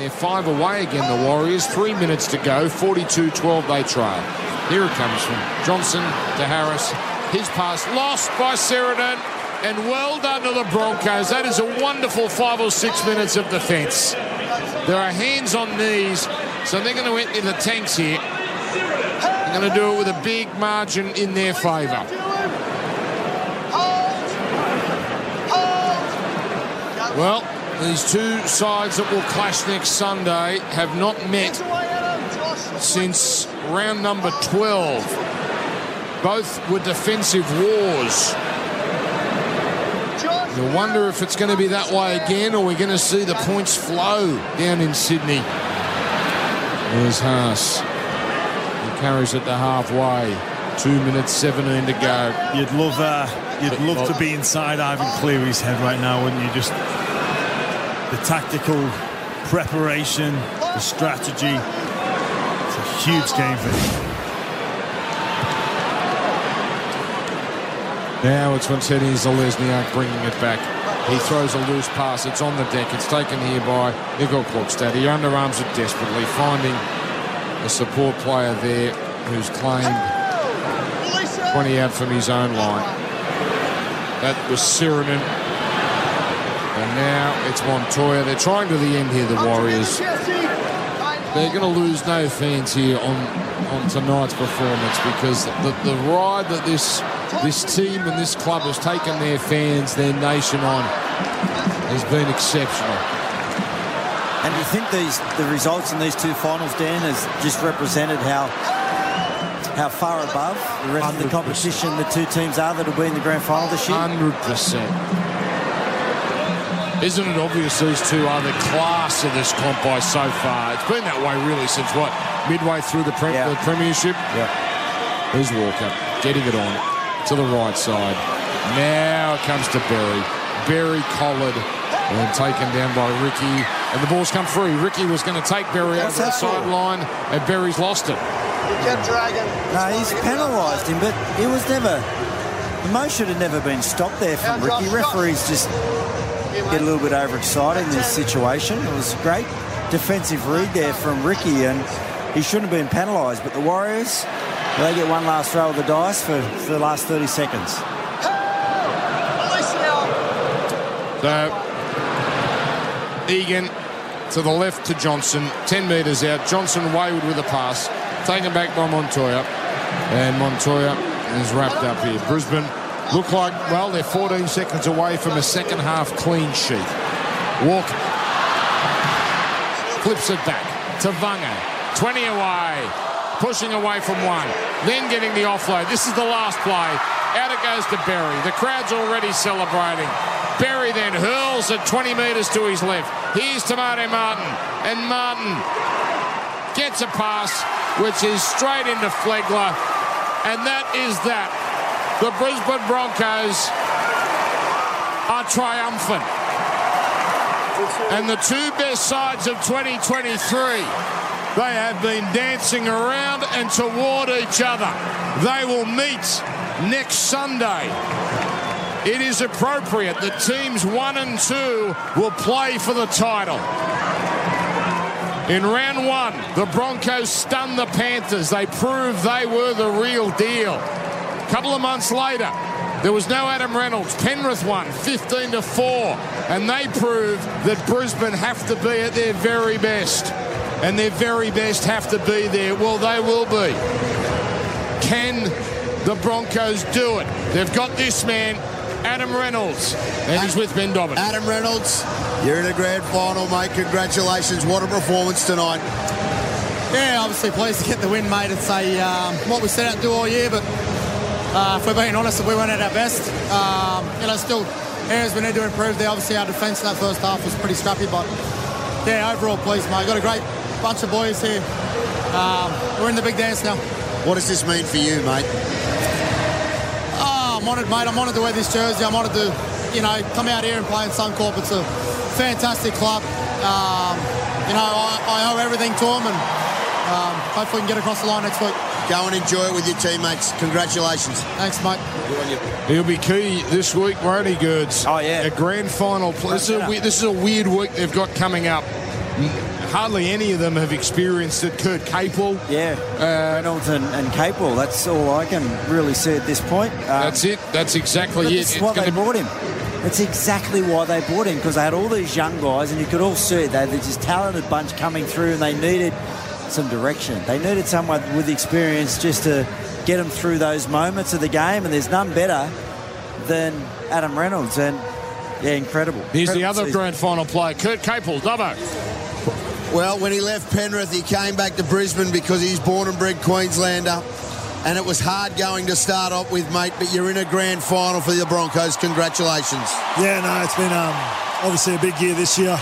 they're five away again, the Warriors. Three minutes to go, 42-12 they trail. Here it comes from Johnson to Harris. His pass lost by Sheridan, and well done to the Broncos. That is a wonderful five or six minutes of defence. There are hands on knees, so they're going to enter the tanks here. They're going to do it with a big margin in their favour. Well, these two sides that will clash next Sunday have not met since round number 12. Both were defensive wars. You wonder if it's going to be that way again or we're going to see the points flow down in Sydney. There's Haas. He carries it to halfway. Two minutes, 17 to go. You'd love, uh, you'd love to be inside Ivan Cleary's head right now, wouldn't you? Just the tactical preparation, the strategy. It's a huge game for him. Now it's Vincenzi Zelezniak bringing it back. He throws a loose pass. It's on the deck. It's taken here by Igor Klokstad. He underarms it desperately, finding a support player there who's claimed 20 out from his own line. That was Sirinen. And now it's Montoya. They're trying to the end here, the Warriors. They're going to lose no fans here on, on tonight's performance because the, the ride that this this team and this club has taken their fans, their nation on, has been exceptional. And do you think these the results in these two finals, Dan, has just represented how how far above the rest 100%. of the competition the two teams are that will be in the grand final this year? Hundred percent. Isn't it obvious these two are the class of this comp by so far? It's been that way really since what midway through the, pre- yeah. the premiership. Yeah. There's Walker getting it on to the right side. Now it comes to Berry. Berry collared and taken down by Riki. And the ball's come free. Riki was going to take Berry over the sideline, and Berry's lost it. He kept dragging. No, he's penalised him, but it was never. The most should have never been stopped there from Riki. Referees just get a little bit overexcited in this situation. It was a great defensive read there from Riki, and he shouldn't have been penalised. But the Warriors, they get one last throw of the dice for, for the last 30 seconds. So, Egan to the left to Johnson, 10 metres out. Johnson wayward with a pass, taken back by Montoya. And Montoya is wrapped up here. Brisbane look like, well, they're 14 seconds away from a second half clean sheet. Walker flips it back to Vanga. 20 away, pushing away from one, then getting the offload. This is the last play. Out it goes to Berry. The crowd's already celebrating. Berry then hurls at 20 metres to his left. Here's Te Maire Martin. And Martin gets a pass, which is straight into Flegler. And that is that. The Brisbane Broncos are triumphant. And the two best sides of 2023, they have been dancing around and toward each other. They will meet next Sunday. It is appropriate that teams one and two will play for the title. In round one, the Broncos stunned the Panthers. They proved they were the real deal. A couple of months later, there was no Adam Reynolds. Penrith won 15 to 4, and they proved that Brisbane have to be at their very best. And their very best have to be there. Well, they will be. Can the Broncos do it? They've got this man, Adam Reynolds, and he's with Ben Dobbin. Adam Reynolds, you're in a grand final, mate. Congratulations. What a performance tonight. Yeah, obviously pleased to get the win, mate. It's a, um, what we set out to do all year, but uh, if we're being honest, we weren't at our best. Um, you know, still areas we need to improve there. Obviously, our defence in that first half was pretty scrappy, but yeah, overall pleased, mate. Got a great bunch of boys here. Um, we're in the big dance now. What does this mean for you, mate? I'm honoured, mate. I'm honoured to wear this jersey. I'm honoured to, you know, come out here and play in Suncorp. It's a fantastic club. Um, you know, I, I, owe everything to them, and um, hopefully we can get across the line next week. Go and enjoy it with your teammates. Congratulations. Thanks, mate. He'll be key this week, won't he, Goods? Oh, yeah. A grand final. This is a, this is a weird week they've got coming up. hardly any of them have experienced it. Kurt Capewell. Yeah, uh, Reynolds and, and Capewell. That's all I can really see at this point. Um, that's it. That's exactly but it. This is what they brought him. That's exactly why they brought him because they had all these young guys, and you could all see they had this talented bunch coming through, and they needed some direction. They needed someone with experience just to get them through those moments of the game, and there's none better than Adam Reynolds. And yeah, incredible. Here's incredible the other season. grand final player, Kurt Capewell, Dubbo. Well, when he left Penrith, he came back to Brisbane because he's born and bred Queenslander. And it was hard going to start off with, mate, but you're in a grand final for the Broncos. Congratulations. Yeah, no, it's been um, obviously a big year this year.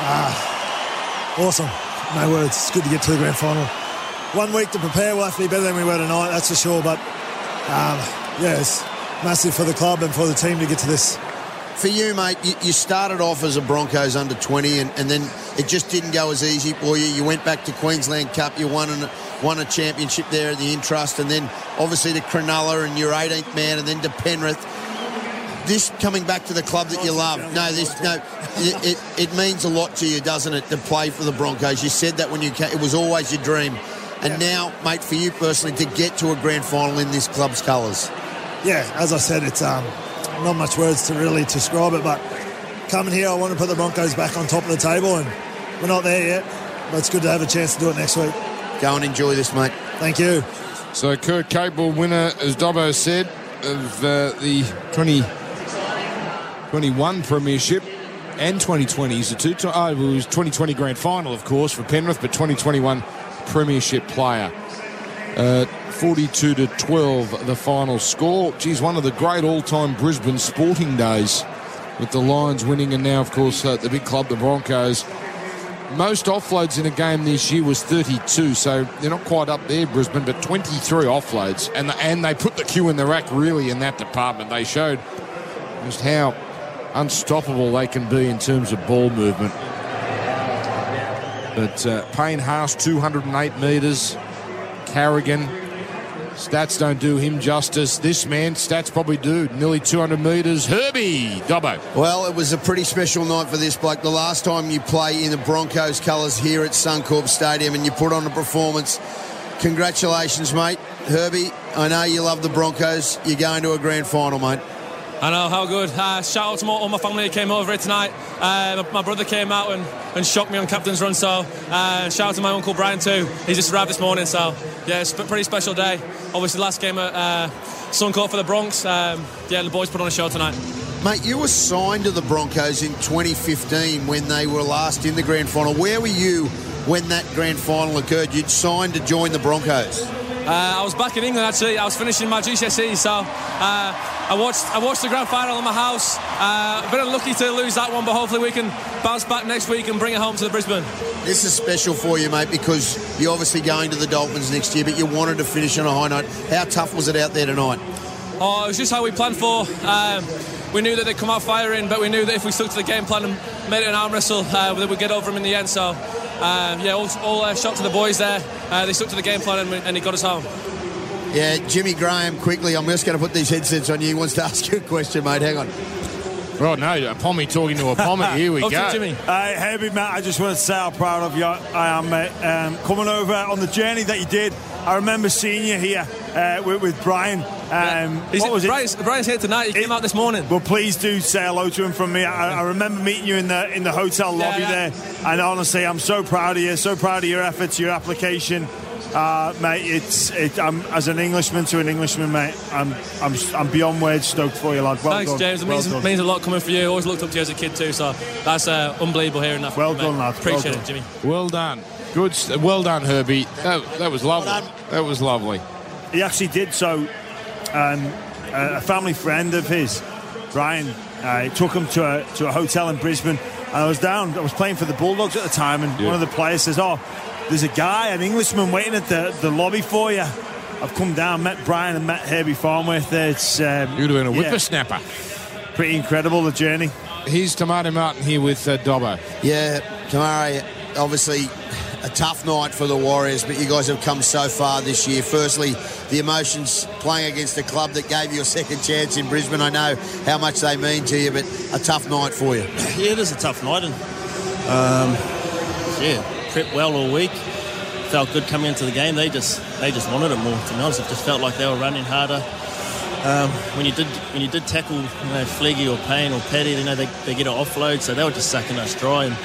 Uh, awesome. No words. It's good to get to the grand final. One week to prepare. We'll have to be better than we were tonight, that's for sure. But um, yeah, it's massive for the club and for the team to get to this. For you, mate, you, you started off as a Broncos under 20 and, and then it just didn't go as easy for you. You went back to Queensland Cup, you won, an, won a championship there at the Intrust, and then obviously to Cronulla and your 18th man, and then to Penrith. This coming back to the club that you love. No, this no, it, it, it means a lot to you, doesn't it, to play for the Broncos? You said that when you came, it was always your dream. And now, mate, for you personally, to get to a grand final in this club's colours. Yeah, as I said, it's um, not much words to really describe it, but coming here, I want to put the Broncos back on top of the table, and we're not there yet. But it's good to have a chance to do it next week. Go and enjoy this, mate. Thank you. So Kurt Capewell, winner, as Dobbo said, of uh, the 2021 Premiership and 2020 is the two. Oh, it was 2020 Grand Final, of course, for Penrith, but 2021 Premiership player. Uh, 42 to 12, the final score. Geez, one of the great all-time Brisbane sporting days, with the Lions winning, and now, of course, uh, the big club, the Broncos. Most offloads in a game this year was 32, so they're not quite up there, Brisbane, but 23 offloads, and and they put the cue in the rack really in that department. They showed just how unstoppable they can be in terms of ball movement. But uh, Payne Haas, 208 metres. Carrigan, stats don't do him justice. This man, stats probably do. Nearly 200 metres. Herbie, Dobbo. Well, it was a pretty special night for this bloke. The last time you play in the Broncos colours here at Suncorp Stadium and you put on a performance, congratulations, mate. Herbie, I know you love the Broncos. You're going to a grand final, mate. I know how good. Uh, shout out to all my family who came over here tonight. Uh, my, my, brother came out and, and shocked me on captain's run. So uh, shout out to my uncle Brian too. He just arrived this morning. So yeah, it's a pretty special day. Obviously, the last game at uh, Suncorp for the Bronx. Um, yeah, the boys put on a show tonight. Mate, you were signed to the Broncos in 2015 when they were last in the grand final. Where were you when that grand final occurred? You'd signed to join the Broncos. Uh, I was back in England actually. I was finishing my GCSE, so uh, I watched I watched the grand final in my house. Uh, a bit unlucky to lose that one, but hopefully we can bounce back next week and bring it home to the Brisbane. This is special for you, mate, because you're obviously going to the Dolphins next year, but you wanted to finish on a high note. How tough was it out there tonight? Oh, it was just how we planned for. Um, we knew that they'd come out firing, but we knew that if we stuck to the game plan and made it an arm wrestle, uh, that we'd get over them in the end. So, um, yeah, all, all uh, shot to the boys there. Uh, they stuck to the game plan and, and, it got us home. Yeah, Jimmy Graham, quickly, I'm just going to put these headsets on you. He wants to ask you a question, mate. Hang on. Oh, no, a Pommy talking to a Pommy. Here we go. Jimmy. Hey, Herbie, mate, I just want to say how proud of you I am, mate. Um, coming over on the journey that you did, I remember seeing you here uh, with, with, Brian. Um, what was Brian's, it? Brian's here tonight. He it, came out this morning. Well, please do say hello to him from me. I, I remember meeting you in the in the hotel lobby yeah, yeah. there, and honestly, I'm so proud of you. So proud of your efforts, your application. Uh, mate, it's it, I'm, as an Englishman to an Englishman, mate. I'm I'm I'm beyond words stoked for you, lad. Well Thanks, done. James. It well means, done. means a lot coming for you. Always looked up to you as a kid too, so that's uh, unbelievable hearing that. Well you, done, mate. lad. Appreciate well it, Jimmy. Well done. Good. Well done, Herbie. That, that was lovely. That was lovely. He actually did so. Um, a family friend of his, Brian, uh, took him to a to a hotel in Brisbane, and I was down. I was playing for the Bulldogs at the time, and yeah. one of the players says, "Oh." There's a guy, an Englishman, waiting at the, the lobby for you. I've come down, met Brian and met Herbie Farnworth there. It's um, you'd have been a whippersnapper. Yeah, pretty incredible the journey. Here's Te Maire Martin here with uh, Dobbo. Yeah, Te Maire, obviously a tough night for the Warriors, but you guys have come so far this year. Firstly, the emotions playing against a club that gave you a second chance in Brisbane. I know how much they mean to you, but a tough night for you. Yeah, it is a tough night, and Um, yeah, prepped well all week. Felt good coming into the game. They just they just wanted it more. To be honest, it just felt like they were running harder. Um, when you did when you did tackle you know, Fleggy or Payne or Paddy, you know they, they get an offload, so they were just sucking us dry. And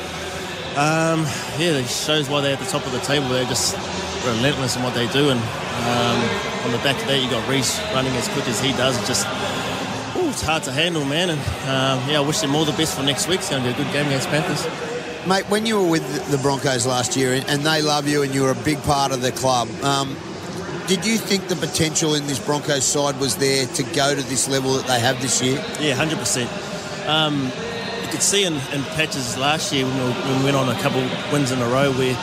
um, yeah, it shows why they're at the top of the table. They're just relentless in what they do, and um, on the back of that, you got Reece running as quick as he does. It just ooh, it's hard to handle, man. And um, yeah, I wish them all the best for next week. It's going to be a good game against Panthers. Mate, when you were with the Broncos last year and they love you and you were a big part of the club, um, did you think the potential in this Broncos side was there to go to this level that they have this year? Yeah, 100%. Um, you could see in, in, patches last year when we, when we, went on a couple wins in a row where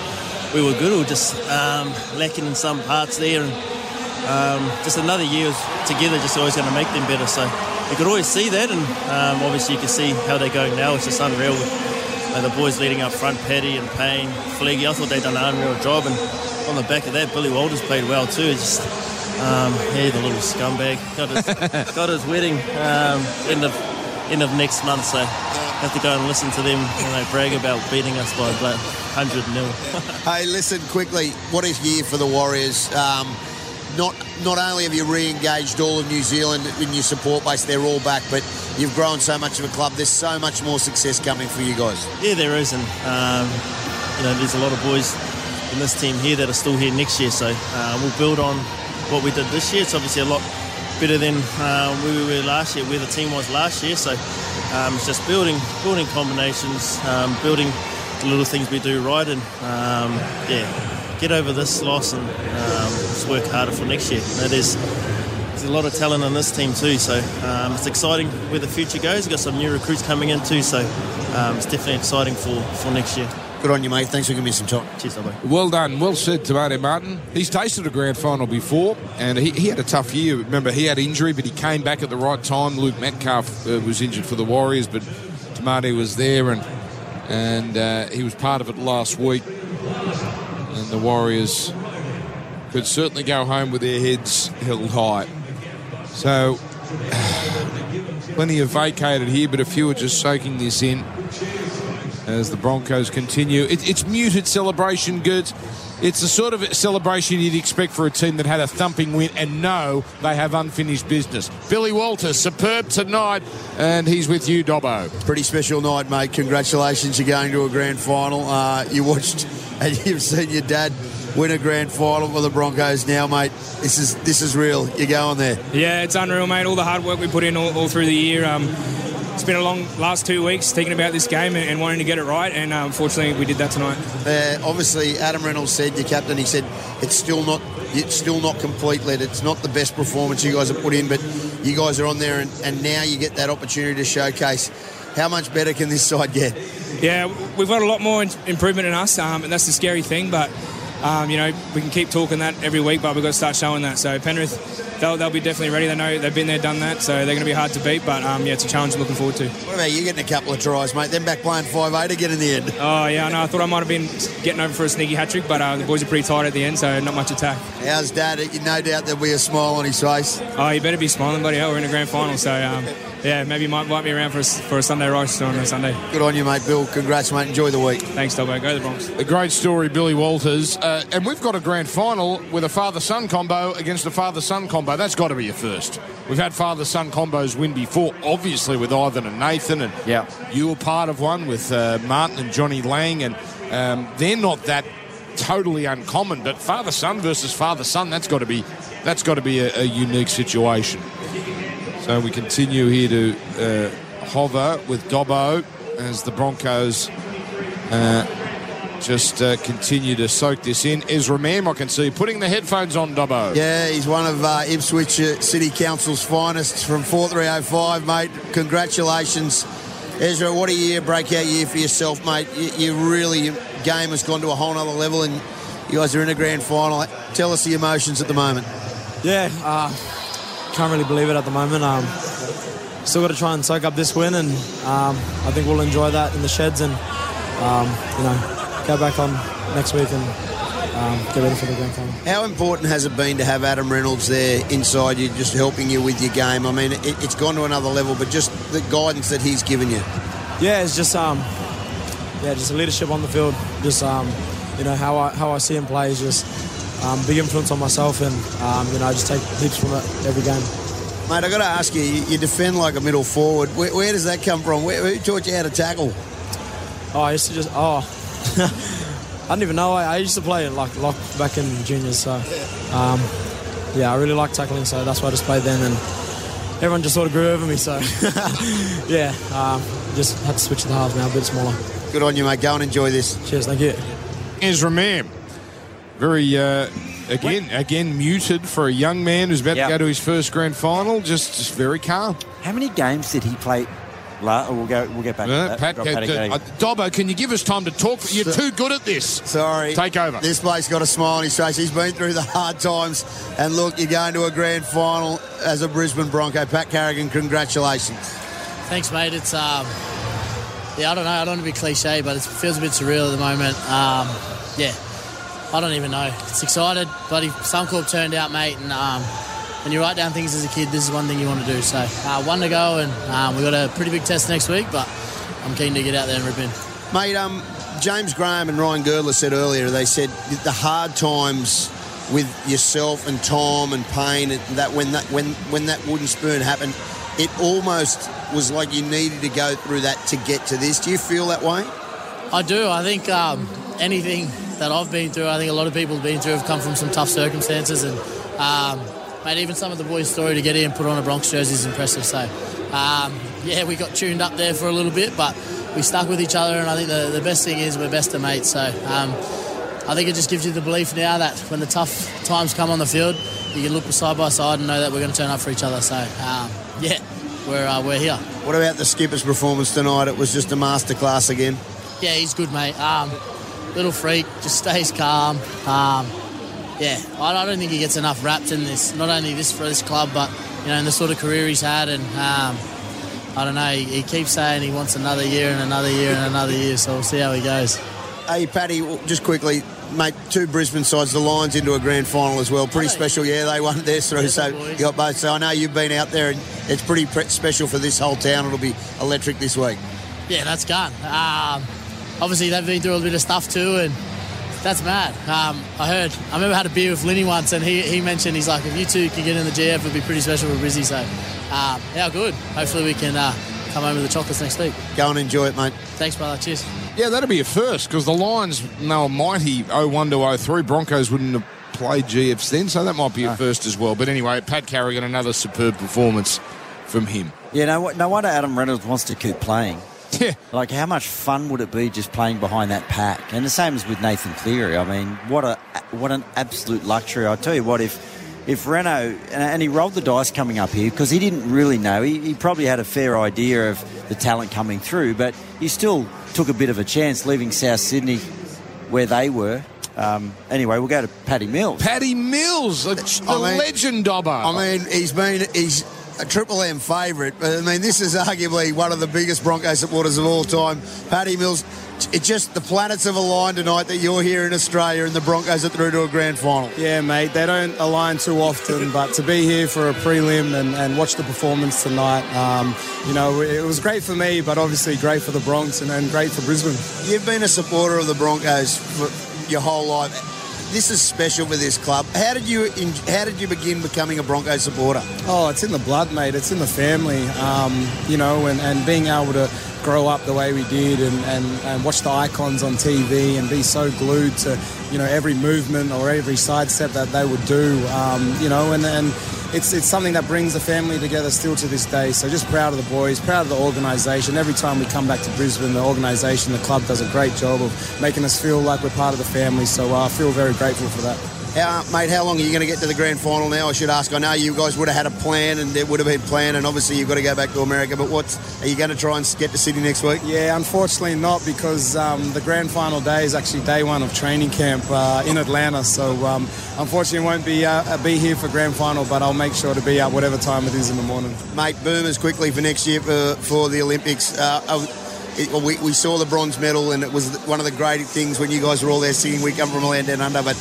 we were good, we were just um, lacking in some parts there. And um, just another year together just always going to make them better. So you could always see that, and um, obviously you can see how they're going now. It's just unreal uh, the boys leading up front, Paddy and Payne, Fleggy. I thought they'd done an unreal job, and on the back of that, Billy Walters played well too. Just um, yeah, the little scumbag got his, got his wedding um, end of end of next month, so have to go and listen to them you they brag about beating us by about 100 nil. hey, listen quickly. What a year for the Warriors. Um, not not only have you re-engaged all of New Zealand in your support base, they're all back, but you've grown so much of a club. There's so much more success coming for you guys. Yeah, there is, and um, you know, there's a lot of boys in this team here that are still here next year. So uh, we'll build on what we did this year. It's obviously a lot better than uh, where we were last year, where the team was last year. So um, it's just building, building combinations, um, building the little things we do right, and um, yeah, get over this loss and um, just work harder for next year. There's a lot of talent on this team too, so um, it's exciting where the future goes. We've got some new recruits coming in too, so um, it's definitely exciting for, for next year. Good on you, mate. Thanks for giving me some time. Cheers, mate. Well done. Well said to Marty Martin. He's tasted a grand final before, and he, he, had a tough year. Remember, he had injury, but he came back at the right time. Luke Metcalf uh, was injured for the Warriors, but Tamati was there, and and uh, he was part of it last week. And the Warriors could certainly go home with their heads held high. So, plenty of vacated here, but a few are just soaking this in as the Broncos continue. It, it's muted celebration, goods. It's the sort of celebration you'd expect for a team that had a thumping win and know they have unfinished business. Billy Walters, superb tonight, and he's with you, Dobbo. Pretty special night, mate. Congratulations, you're going to a grand final. Uh, you watched and you've seen your dad win a grand final for the Broncos now, mate. This is this is real. You're going there. Yeah, it's unreal, mate. All the hard work we put in all, all through the year. Um, it's been a long last two weeks thinking about this game and, and wanting to get it right, and uh, unfortunately we did that tonight. Uh, obviously, Adam Reynolds said, your captain, he said it's still not it's still not complete. Led. It's not the best performance you guys have put in, but you guys are on there, and, and now you get that opportunity to showcase. How much better can this side get? Yeah, we've got a lot more improvement in us, um, and that's the scary thing. But um, you know, we can keep talking that every week, but we've got to start showing that. So Penrith, they'll, they'll be definitely ready. They know they've been there, done that, so they're going to be hard to beat. But um, yeah, it's a challenge I'm looking forward to. What about you getting a couple of tries, mate? Then back playing 5 to get in the end. Oh, yeah, I know. I thought I might have been getting over for a sneaky hat trick, but uh, the boys are pretty tight at the end, so not much attack. How's Dad? No doubt there'll be a smile on his face. Oh, you better be smiling, buddy. Hell, we're in a grand final, so um, yeah, maybe you might invite me around for a, for a Sunday roast on a Sunday. Good on you, mate. Bill, congrats, mate. Enjoy the week. Thanks, Dobbo. Go the Bronx. A great story, Billy Walters. Uh, and we've got a grand final with a father-son combo against a father-son combo. That's got to be a first. We've had father-son combos win before, obviously with Ivan and Nathan, and yeah. you were part of one with uh, Martin and Johnny Lang, and um, they're not that totally uncommon. But father-son versus father-son, that's got to be that's got to be a, a unique situation. So we continue here to uh, hover with Dobbo as the Broncos uh, just uh, continue to soak this in. Ezra Mam, I can see, putting the headphones on, Dobbo. Yeah, he's one of uh, Ipswich uh, City Council's finest from 4305, mate. Congratulations. Ezra, what a year, breakout year for yourself, mate. You, you really, your game has gone to a whole other level and you guys are in a grand final. Tell us the emotions at the moment. Yeah, uh, can't really believe it at the moment. Um, still got to try and soak up this win, and um, I think we'll enjoy that in the sheds and um, you know go back on next week and um, get ready for the grand final. How important has it been to have Adam Reynolds there inside you, just helping you with your game? I mean, it, has gone to another level, but just the guidance that he's given you. Yeah, it's just um, yeah, just leadership on the field. Just um, you know how I how I see him play is just um, big influence on myself, and um, you know I just take heaps from it every game. Mate, i got to ask you, you, you defend like a middle forward. Where, where does that come from? Where, who taught you how to tackle? Oh, I used to just oh. I didn't even know. I, I used to play like lock back in juniors, so um, yeah, I really like tackling, so that's why I just played then, and everyone just sort of grew over me. So yeah, um, just had to switch to the halves now, a bit smaller. Good on you, mate. Go and enjoy this. Cheers, thank you. Ezra Mam. Very, uh, again, again muted for a young man who's about Yep. to go to his first grand final. Just, just very calm. How many games did he play? La- we'll go. We'll get back. to Uh, that. Pat, Drop uh, uh, Dobbo, can you give us time to talk? You're too good at this. Sorry. Take over. This bloke's got a smile on his face. He's been through the hard times. And look, you're going to a grand final as a Brisbane Bronco. Pat Carrigan, congratulations. Thanks, mate. It's um, yeah, I don't know. I don't want to be cliche, but it feels a bit surreal at the moment. Um, yeah, I don't even know. It's excited. Bloody Suncorp turned out, mate, and um, when you write down things as a kid, this is one thing you want to do. So uh, one to go, and um, we've got a pretty big test next week, but I'm keen to get out there and rip in. Mate, um, James Graham and Ryan Girdler said earlier, they said the hard times with yourself and Tom and Payne, and that when that when when that wooden spoon happened, it almost was like you needed to go through that to get to this. Do you feel that way? I do. I think um, anything that I've been through, I think a lot of people have been through have come from some tough circumstances. And, um, mate, even some of the boys' story to get here and put on a Bronx jersey is impressive. So, um, yeah, we got tuned up there for a little bit, but we stuck with each other. And I think the, the best thing is we're best of mates. So, um, I think it just gives you the belief now that when the tough times come on the field, you can look side by side and know that we're going to turn up for each other. So, um, yeah, we're, uh, we're here. What about the skipper's performance tonight? It was just a masterclass again. Yeah, he's good, mate. Um, little freak, just stays calm. Um, yeah, I, I don't think he gets enough wrapped in this. Not only this for this club, but you know, in the sort of career he's had, and um, I don't know. He, he keeps saying he wants another year and another year and another year. So we'll see how he goes. Hey, Paddy, just quickly, mate, two Brisbane sides, the Lions into a grand final as well. Pretty special, yeah, they won theirs through, so you got both. So I know you've been out there, and it's pretty pre- special for this whole town. It'll be electric this week. Yeah, that's gone. Um, obviously, they've been through a little bit of stuff too, and that's mad. Um, I heard, I remember I had a beer with Linny once, and he, he mentioned, he's like, if you two can get in the GF, it'd be pretty special for Brizzy. So, um, yeah, good. Hopefully, we can uh, come home with the chocolates next week. Go and enjoy it, mate. Thanks, brother. Cheers. Yeah, that'll be a first because the Lions, they were mighty 01 to 03. Broncos wouldn't have played GFs then, so that might be a first as well. But anyway, Pat Carrigan, another superb performance from him. Yeah, no, no wonder Adam Reynolds wants to keep playing. Yeah. Like, how much fun would it be just playing behind that pack? And the same as with Nathan Cleary. I mean, what a what an absolute luxury. I tell you what, if if Renault and, and he rolled the dice coming up here because he didn't really know. He, he probably had a fair idea of the talent coming through, but he still took a bit of a chance leaving South Sydney where they were. Um, anyway, we'll go to Paddy Mills. Paddy Mills, the, the I mean- legend Dobber. I mean, he's been he's a Triple M favourite, but I mean, this is arguably one of the biggest Bronco supporters of all time. Paddy Mills. It's just the planets have aligned tonight that you're here in Australia and the Broncos are through to a grand final. Yeah, mate, they don't align too often, but to be here for a prelim and, and watch the performance tonight, um, you know, it was great for me, but obviously great for the Bronx and, and great for Brisbane. You've been a supporter of the Broncos for your whole life. This is special for this club. How did you how did you begin becoming a Broncos supporter? Oh, it's in the blood, mate. It's in the family, um, you know, and, and being able to grow up the way we did and, and, and watch the icons on TV and be so glued to, you know, every movement or every sidestep that they would do, um, you know, and, and it's, it's something that brings the family together still to this day. So just proud of the boys, proud of the organisation. Every time we come back to Brisbane, the organisation, the club does a great job of making us feel like we're part of the family. So uh, I feel very grateful for that. How, mate, how long are you going to get to the grand final now? I should ask. I know you guys would have had a plan and it would have been planned, and obviously you've got to go back to America. But what's are you going to try and get to Sydney next week? Yeah, unfortunately not because um, the grand final day is actually day one of training camp uh, in Atlanta. So um, unfortunately, won't be uh, be here for grand final, but I'll make sure to be out whatever time it is in the morning. Mate, boomers quickly for next year for, for the Olympics. Uh, uh, it, well, we, we saw the bronze medal, and it was one of the great things when you guys were all there singing. We come from a land down under, but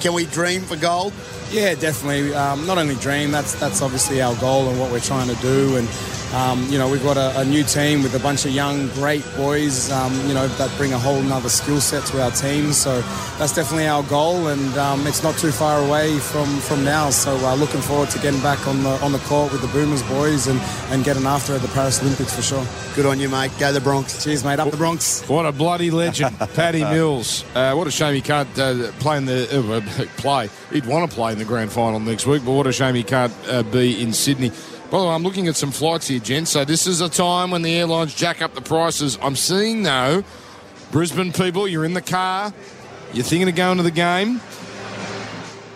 can we dream for gold? Yeah, definitely. Um, not only dream, that's that's obviously our goal and what we're trying to do. And Um, you know, we've got a, a, new team with a bunch of young, great boys, um, you know, that bring a whole nother skill set to our team. So that's definitely our goal, and um, it's not too far away from, from now. So uh, looking forward to getting back on the on the court with the Boomers boys and, and getting after at the Paris Olympics for sure. Good on you, mate. Go the Bronx. Cheers, mate. Up the Bronx. What a bloody legend, Paddy Mills. Uh, what a shame he can't uh, play in the uh, play. He'd want to play in the grand final next week, but what a shame he can't uh, be in Sydney. By the way, I'm looking at some flights here, Jen. So this is a time when the airlines jack up the prices. I'm seeing, though, Brisbane people, you're in the car, you're thinking of going to the game.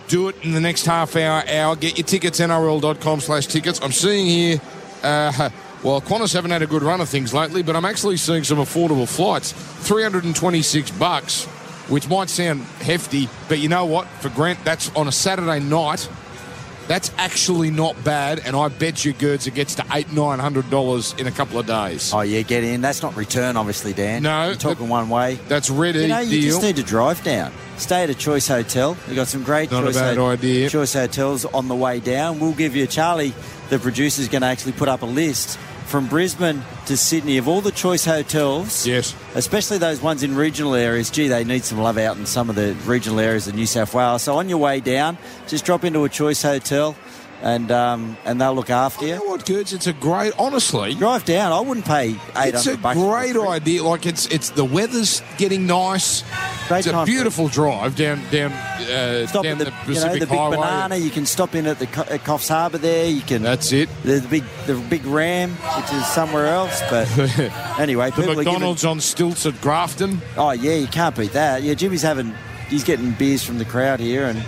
Do it in the next half hour, hour. Get your tickets, nrl.com slash tickets. I'm seeing here, uh, well, Qantas haven't had a good run of things lately, but I'm actually seeing some affordable flights. 326 bucks, which might sound hefty, but you know what? For Grant, that's on a Saturday night that's actually not bad, and I bet you Gerds it gets to eight, nine hundred dollars in a couple of days. Oh yeah, get in. That's not return, obviously, Dan. No, you're talking one way. That's ready. You know, you deal. just need to drive down. Stay at a Choice Hotel. We've got some great not choice, a bad ho- idea. choice hotels on the way down. We'll give you Charlie. The producer's going to actually put up a list from Brisbane to Sydney of all the choice hotels. Yes. Especially those ones in regional areas. Gee, they need some love out in some of the regional areas of New South Wales. So on your way down, just drop into a choice hotel and um, and they'll look after you. You know what, Gerds? It's a great, honestly. Drive down. I wouldn't pay eight It's a hundred bucks. for great idea. Like it's it's the weather's getting nice. Great it's a for beautiful drive down down uh, Stop down the, the you know, Pacific the big Highway. banana. You can stop in at the Co- at Coffs Harbour there. You can. That's it. The, the big the big Ram, which is somewhere else. But anyway, The people are giving- McDonald's on stilts at Grafton. Oh yeah, you can't beat that. Yeah, Jimmy's having. He's getting beers from the crowd here, and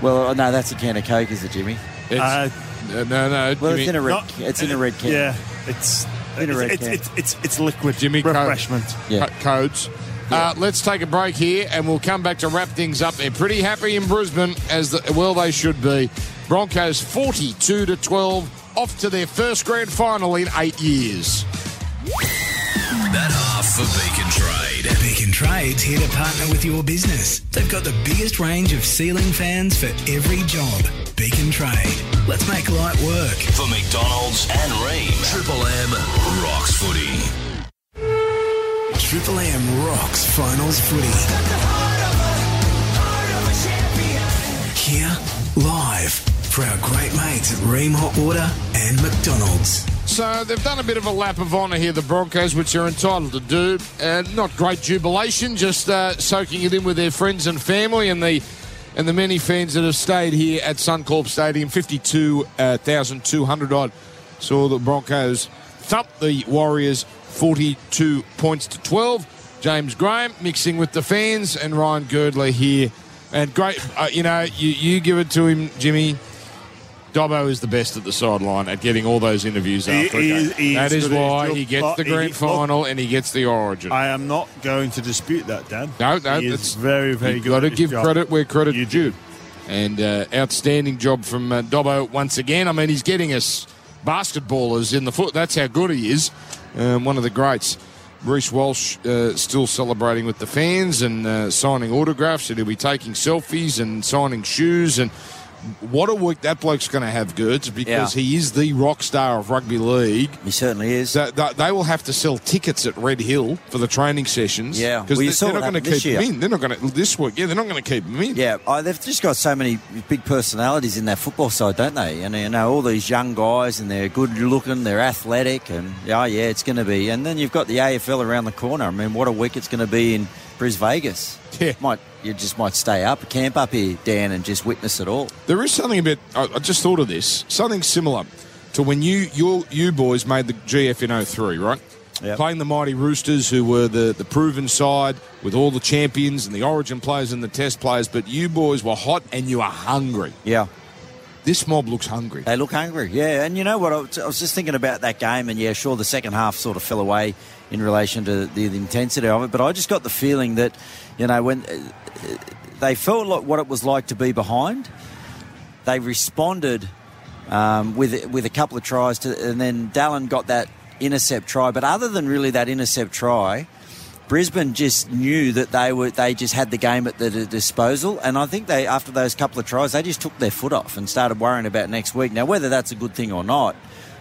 well, no, that's a can of Coke, is it, Jimmy? It's, Uh, uh, no, no. Well, Jimmy, it's in a red. Not- it's in a red can. Yeah, it's In a red it's, can. it's, it's, it's liquid Jimmy Coke. refreshment. Yeah. co- codes. Uh, let's take a break here, and we'll come back to wrap things up. They're pretty happy in Brisbane, as the, well they should be. Broncos 42 to 12, off to their first grand final in eight years. For Beacon Trade. Beacon Trade's here to partner with your business. They've got the biggest range of ceiling fans for every job. Beacon Trade. Let's make light work. For McDonald's and Rheem. Triple M rocks footy. Triple M rocks finals footy. Here, live, for our great mates at Rheem Hot Water and McDonald's. So they've done a bit of a lap of honour here, the Broncos, which they're entitled to do. Uh, not great jubilation, just uh, soaking it in with their friends and family and the and the many fans that have stayed here at Suncorp Stadium. Fifty-two thousand two hundred odd saw the Broncos thump the Warriors, forty-two points to twelve. James Graham mixing with the fans and Ryan Girdler here. And great, uh, you know, you, you give it to him, Jimmy. Dobbo is the best at the sideline at getting all those interviews He- after he is- he that is is good at his why he gets the he- grand final and he gets the origin. I am not going to dispute that, Dan. no, no, that's very, very You've good. got to give job. credit where credit You is due. And uh, outstanding job from uh, Dobbo once again. I mean, he's getting us basketballers in the foot. That's how good he is. Um, one of the greats. Reece Walsh uh, still celebrating with the fans and uh, signing autographs, and he'll be taking selfies and signing shoes. And what a week that bloke's going to have, Gerds, because Yeah. he is the rock star of rugby league. He certainly is. So th- they will have to sell tickets at Red Hill for the training sessions. Yeah. because Well, they, are not going to keep year. in. They're not going to this week. Yeah, they're not going to keep them in. Yeah, oh, they've just got so many big personalities in their football side, don't they? And you know all these young guys, and they're good looking, they're athletic, and yeah, yeah, it's going to be. And then you've got the AFL around the corner. I mean, what a week it's going to be in Bris Vegas. Yeah. might you just might stay up, camp up here, Dan, and just witness it all. There is something about. I, I just thought of this. Something similar to when you you you boys made the GF in 03, right? Yep. Playing the mighty Roosters, who were the, the proven side with all the champions and the Origin players and the Test players, but you boys were hot and you were hungry. Yeah. This mob looks hungry. They look hungry, yeah. And you know what? I was, just thinking about that game, and yeah, sure, the second half sort of fell away in relation to the, the intensity of it. But I just got the feeling that, you know, when uh, they felt like what it was like to be behind, they responded um, with with a couple of tries, to, and then Dallin got that intercept try. But other than really that intercept try, Brisbane just knew that they were they just had the game at their disposal, and I think they after those couple of tries they just took their foot off and started worrying about next week. Now whether that's a good thing or not,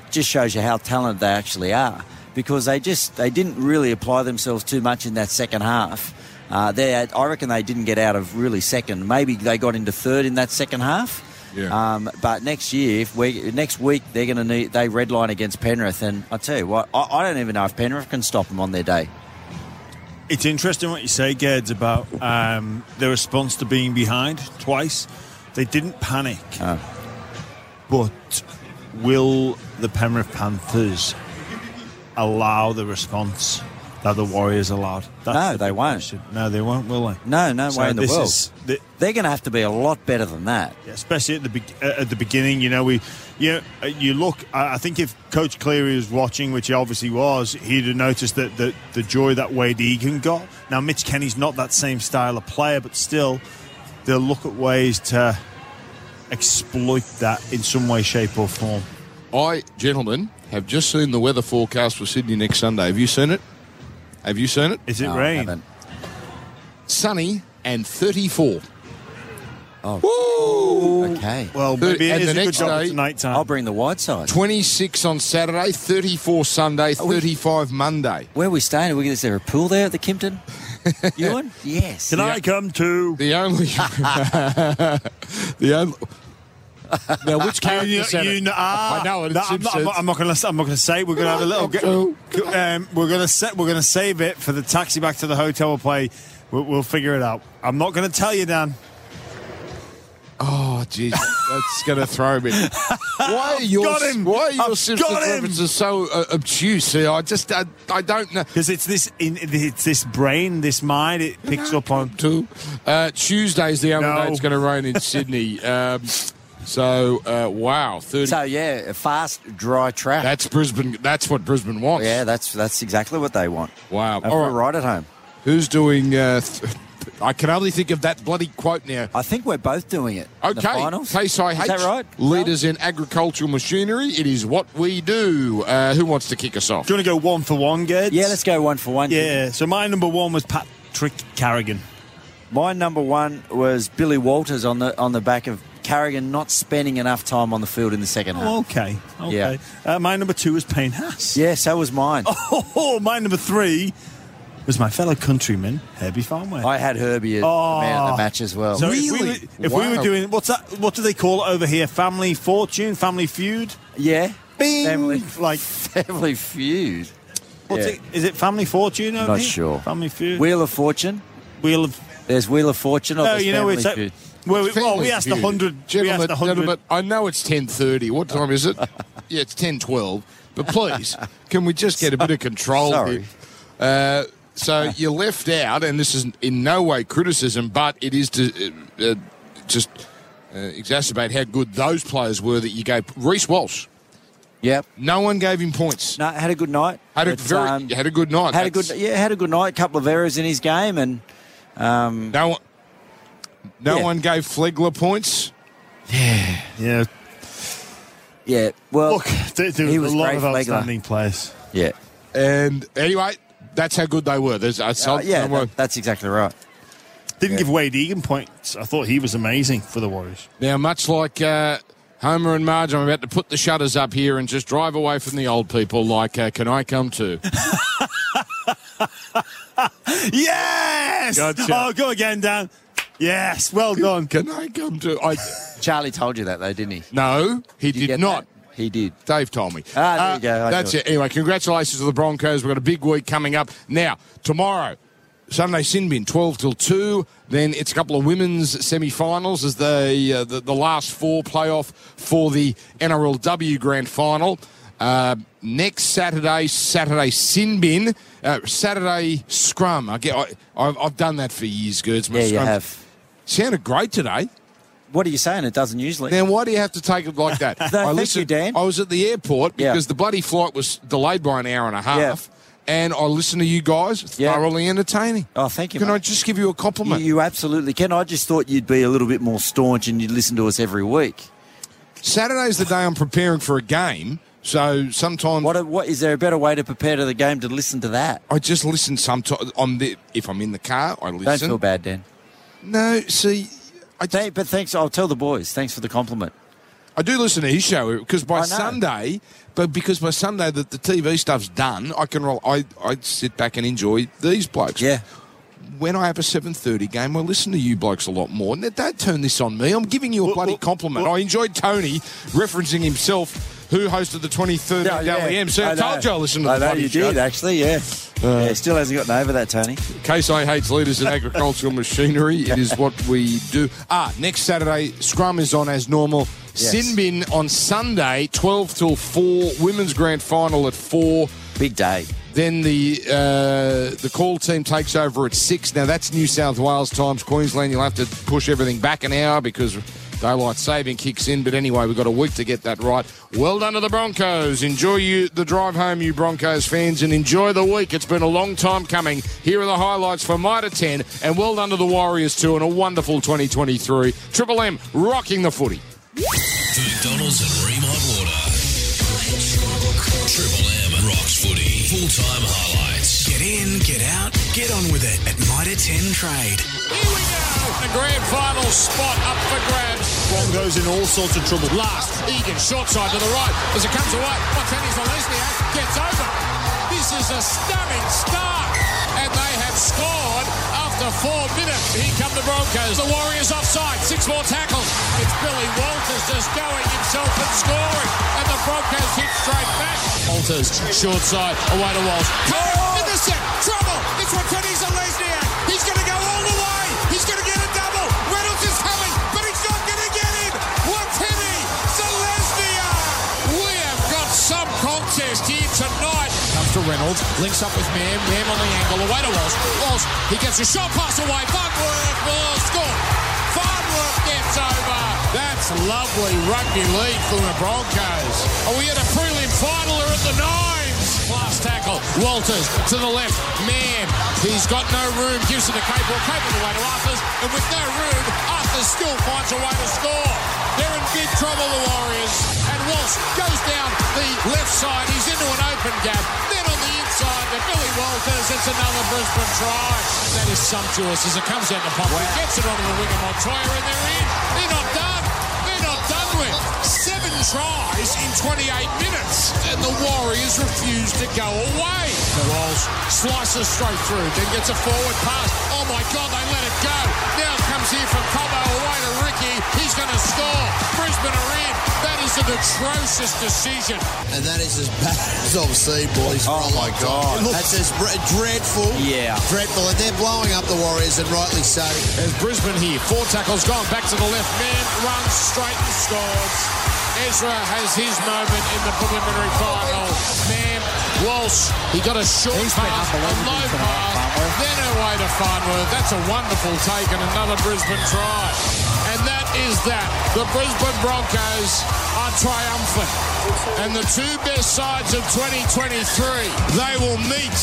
just shows you how talented they actually are because they just they didn't really apply themselves too much in that second half. Uh, they, I reckon they didn't get out of really second. Maybe they got into third in that second half. Yeah. Um, but next year, if we, next week, they're going to need they redline against Penrith, and I tell you what, I, I don't even know if Penrith can stop them on their day. It's interesting what you say, Geds, about um, their response to being behind twice. They didn't panic. But will the Penrith Panthers allow the response that the Warriors allowed? No, the they won't. question. No, they won't, will they? No, no So way in the this world. is the- they're going to have to be a lot better than that. Yeah, especially at the be- uh, at the beginning. You know, we, you know, uh, you look. I I think if Coach Cleary was watching, which he obviously was, he'd have noticed that the the joy that Wayde Egan got. Now, Mitch Kenny's not that same style of player, but still, they'll look at ways to exploit that in some way, shape, or form. I, gentlemen, have just seen the weather forecast for Sydney next Sunday. Have you seen it? Have you seen it? Is it No, I rain? haven't. Sunny and 34. Oh, okay. Well, Third- maybe it and is the a good next job day- it's night time. I'll bring the wide side. 26 on Saturday, 34 Sunday, we- 35 Monday. Where are we staying? Are we, is there a pool there at the Kimpton? Ewan? Yes. Can I come to? The only. the only. Now, which character You, said you it? know, ah, I know it. no, it's I'm not, I'm not, I'm not going to. I'm not going to say. We're going to have a little. Come Um, we're going to set. We're going to save it for the taxi back to the hotel. We'll play. We'll, we'll figure it out. I'm not going to tell you, Dan. Oh, jeez, that's going to throw me. Why are your got him. Why are your I've Simpsons got him. references so uh, obtuse? I just I, I don't know. Because it's this. In, it's this brain, this mind. It picks up on. Two. Uh, Tuesday's the only No. day it's going to rain in Sydney. Um, so uh, wow, thirty. So yeah, a fast, dry track. that's Brisbane. That's what Brisbane wants. yeah, that's that's exactly what they want. Wow. All right. right at home. Who's doing? Uh, th- I can only think of that bloody quote now. I think we're both doing it. in Okay, the finals. Case IH, Is that right? leaders in agricultural machinery. It is what we do. Uh, who wants to kick us off? Do you want to go one for one, Geds? Yeah, let's go one for one. Yeah. So my number one was Patrick Carrigan. My number one was Billy Walters on the on the back of Carrigan not spending enough time on the field in the second half. Oh, okay. Okay. Uh, my number two was Payne Haas. Yeah, so was mine. Oh, my number three was my fellow countryman, Herbie Farnworth. I had Herbie as Oh. the man of the match as well. So if we, Really? were, if we were doing what's that? What do they call it over here? Family fortune, family feud. yeah, Bing! family like family feud. what's Yeah. it? Is it family fortune over Not here? sure. Family feud. Wheel of Fortune. Wheel of There's Wheel of Fortune. Or no, you know Family it's like, Feud. Well, we, well, we asked the hundred. Gentlemen, asked the hundred. gentlemen, I know it's 10.30. What time is it? yeah, it's 10.12. But please, can we just get a bit of control Sorry. here? Uh, so you left out, and this is in no way criticism, but it is to uh, uh, just uh, exacerbate how good those players were that you gave. Reece Walsh, Yep. no one gave him points. No, had a good night. Had a But, very um, had a good night. had a good yeah had a good night. A couple of errors in his game and um, No one. No Yeah. one gave Flegler points. Yeah, yeah. Yeah. Well, look, there, there he was was a lot great, of Flegler. outstanding players. yeah, And anyway, that's how good they were. There's, I Uh, yeah, that- that's exactly right. Didn't give Wayde Egan points. I thought he was amazing for the Warriors. Now, much like uh, Homer and Marge, I'm about to put the shutters up here and just drive away from the old people. Like, uh, can I come too? Yes. Gotcha. Oh, go again, Dan. Yes, well done. Can I come to? I, Charlie told you that though, didn't he? no, he you did get not. that? He did. Dave told me. Ah, there Uh, you go. I That's knew it. Anyway, congratulations to the Broncos. We've got a big week coming up. Now, tomorrow, Sunday sin bin, 12 till 2. Then it's a couple of women's semi finals as the, uh, the, the last four playoff for the NRLW grand final. Uh, next Saturday, Saturday sin bin, uh, Saturday scrum. I get, I, I've, I've done that for years, Gerds. my Yeah, you scrums. have. Sounded great today. What are you saying? It doesn't usually. Now, why do you have to take it like that? No, thank you, Dan. I was at the airport Yeah. because the bloody flight was delayed by an hour and a half, Yeah. and I listened to you guys. Yeah. Thoroughly entertaining. Oh, thank you. Can mate. I just give you a compliment? you absolutely can. I just thought you'd be a little bit more staunch and you'd listen to us every week. Saturday's the day I'm preparing for a game, so sometimes What? What is there a better way to prepare to the game to listen to that? I just listen. Sometimes on the if I'm in the car, I listen. Don't feel bad, Dan. No, see, I just, Thank, but thanks. I'll tell the boys. Thanks for the compliment. I do listen to his show because by Sunday, but because by Sunday that the TV stuff's done, I can roll. I I sit back and enjoy these blokes. Yeah. When I have a seven thirty game, I listen to you blokes a lot more. And don't turn this on me. I'm giving you a bloody compliment. I enjoyed Tony referencing himself, who hosted the 23rd No, yeah. So I, I told you I listened to I the know you show. did, actually, yeah. Uh, yeah. Still hasn't gotten over that, Tony. Case I hates leaders in agricultural machinery. It is what we do. Ah, next Saturday, Scrum is on as normal. Yes. Sinbin on Sunday, 12 till 4. Women's grand final at 4. Big day. Then the uh, the call team takes over at 6. Now, that's New South Wales times. Queensland, you'll have to push everything back an hour because daylight saving kicks in. But anyway, we've got a week to get that right. Well done to the Broncos. Enjoy you the drive home, you Broncos fans, and enjoy the week. It's been a long time coming. Here are the highlights for Mitre 10, and well done to the Warriors too, and a wonderful 2023. Triple M rocking the footy. McDonald's and Rheem Water. Triple M rocks footy. Full time highlights. Get in, get out, get on with it at Mitre 10 Trade. Here we go. The grand final spot up for grabs. Broncos in all sorts of trouble. Last, Egan, short side to the right. As it comes away, Watene-Zelezniak gets over. This is a stunning start. And they have scored after four minutes. Here come the Broncos. The Warriors offside. Six more tackles. It's Billy Walters just going himself and scoring. And the Broncos hit straight back. Walters, short side, away to Walsh. Curry, intercept, trouble. It's Watene-Zelezniak. He's going to go all the way. He's going to get a double. Reynolds is coming, but he's not going to get in. Watini, Zelesnia. We have got some contest here tonight. Comes to Reynolds, links up with Mam. Mam on the angle, away to Walsh. Walsh, he gets a shot pass away. Farnworth will score. Farnworth gets over. That's lovely rugby league from the Broncos. Are we at a prelim final or at the nines? Tackle, Walters to the left. Man, he's got no room. Gives it to Capewell. Capewell away to Arthars. And with no room, Arthars still finds a way to score. They're in big trouble, the Warriors. And Walsh goes down the left side. He's into an open gap. Then on the inside to Billy Walters. It's another Brisbane try. That is sumptuous as it comes out the pump. He gets it onto the wing of Montoya and they're in. They're not done. They're not done with. Seven tries in 28 minutes. And the Warriors refuse to go away. Walsh slices straight through, then gets a forward pass. Oh my God, they let it go. Now it comes here from Cobbo away to Riki. He's going to score. Brisbane are in. That is an atrocious decision. And that is as bad as I've seen, boys. Oh, my God. time. That's as dre- dreadful. Yeah. Dreadful. And they're blowing up the Warriors, and rightly so. There's Brisbane here. Four tackles gone. Back to the left. Man runs straight and scores. Ezra has his moment in the preliminary final. Man, Walsh, he got a short He's pass, a low pass, Farnworth. then away to Farnworth. That's a wonderful take and another Brisbane try. And that is that. The Brisbane Broncos are triumphant. And the two best sides of 2023, they will meet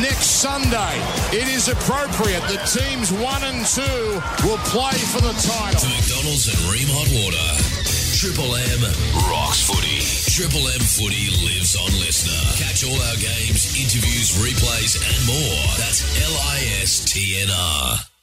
next Sunday. It is appropriate that teams one and two will play for the title. McDonald's and Rheem Hot Water. Triple M rocks footy. Triple M footy lives on LISTNR. Catch all our games, interviews, replays, and more. That's L I S T N R.